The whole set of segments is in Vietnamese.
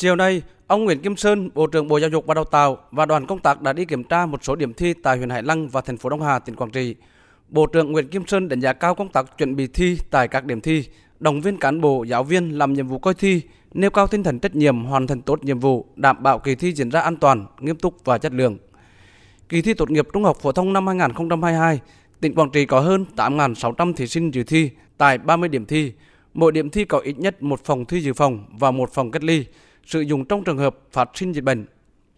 Chiều nay, ông Nguyễn Kim Sơn, Bộ trưởng Bộ Giáo dục và Đào tạo và đoàn công tác đã đi kiểm tra một số điểm thi tại huyện Hải Lăng và thành phố Đông Hà, tỉnh Quảng Trị. Bộ trưởng Nguyễn Kim Sơn đánh giá cao công tác chuẩn bị thi tại các điểm thi, động viên cán bộ, giáo viên làm nhiệm vụ coi thi, nêu cao tinh thần trách nhiệm hoàn thành tốt nhiệm vụ, đảm bảo kỳ thi diễn ra an toàn, nghiêm túc và chất lượng. Kỳ thi tốt nghiệp trung học phổ thông năm 2022, tỉnh Quảng Trị có hơn 8.600 thí sinh dự thi tại 30 điểm thi. Mỗi điểm thi có ít nhất một phòng thi dự phòng và một phòng cách ly, sử dụng trong trường hợp phát sinh dịch bệnh.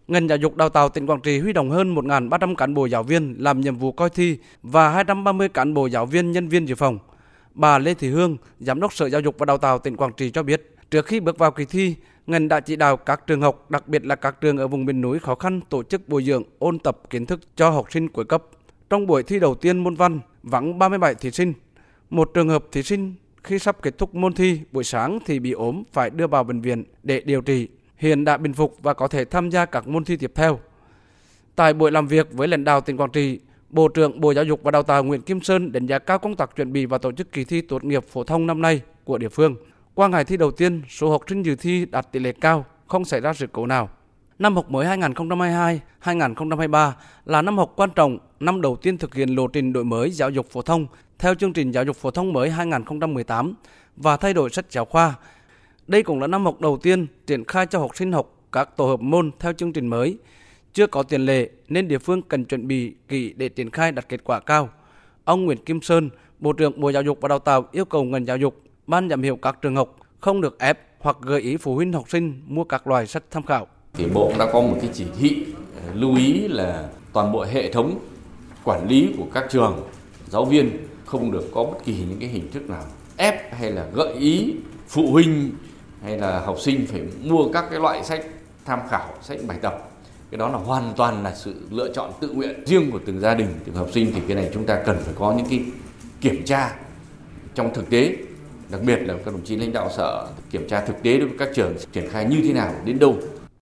Ngành giáo dục đào tạo tỉnh Quảng Trị huy động hơn 1.300 cán bộ giáo viên làm nhiệm vụ coi thi và 230 cán bộ giáo viên nhân viên dự phòng. Bà Lê Thị Hương, Giám đốc Sở Giáo dục và Đào tạo tỉnh Quảng Trị cho biết, trước khi bước vào kỳ thi, ngành đã chỉ đạo các trường học, đặc biệt là các trường ở vùng miền núi khó khăn tổ chức bồi dưỡng, ôn tập kiến thức cho học sinh cuối cấp. Trong buổi thi đầu tiên môn văn, vắng 37 thí sinh. Một trường hợp thí sinh khi sắp kết thúc môn thi buổi sáng thì bị ốm phải đưa vào bệnh viện để điều trị. Hiện đã bình phục và có thể tham gia các môn thi tiếp theo. Tại buổi làm việc với lãnh đạo tỉnh Quảng Trị, Bộ trưởng Bộ Giáo dục và Đào tạo Nguyễn Kim Sơn đánh giá cao công tác chuẩn bị và tổ chức kỳ thi tốt nghiệp phổ thông năm nay của địa phương. Qua ngày thi đầu tiên, số học sinh dự thi đạt tỷ lệ cao, không xảy ra sự cố nào. Năm học mới 2022-2023 là năm học quan trọng, năm đầu tiên thực hiện lộ trình đổi mới giáo dục phổ thông theo chương trình giáo dục phổ thông mới 2018 và thay đổi sách giáo khoa. Đây cũng là năm học đầu tiên triển khai cho học sinh học các tổ hợp môn theo chương trình mới. Chưa có tiền lệ nên địa phương cần chuẩn bị kỹ để triển khai đạt kết quả cao. Ông Nguyễn Kim Sơn, Bộ trưởng Bộ Giáo dục và Đào tạo yêu cầu ngành giáo dục, ban giám hiệu các trường học không được ép hoặc gợi ý phụ huynh học sinh mua các loại sách tham khảo. Thì Bộ đã có một cái chỉ thị ờ, lưu ý là toàn bộ hệ thống quản lý của các trường, giáo viên không được có bất kỳ những cái hình thức nào. Ép hay là gợi ý phụ huynh hay là học sinh phải mua các cái loại sách tham khảo, sách bài tập. Cái đó là hoàn toàn là sự lựa chọn tự nguyện riêng của từng gia đình, từng học sinh. Thì cái này chúng ta cần phải có những cái kiểm tra trong thực tế. Đặc biệt là các đồng chí lãnh đạo sở kiểm tra thực tế đối với các trường triển khai như thế nào đến đâu.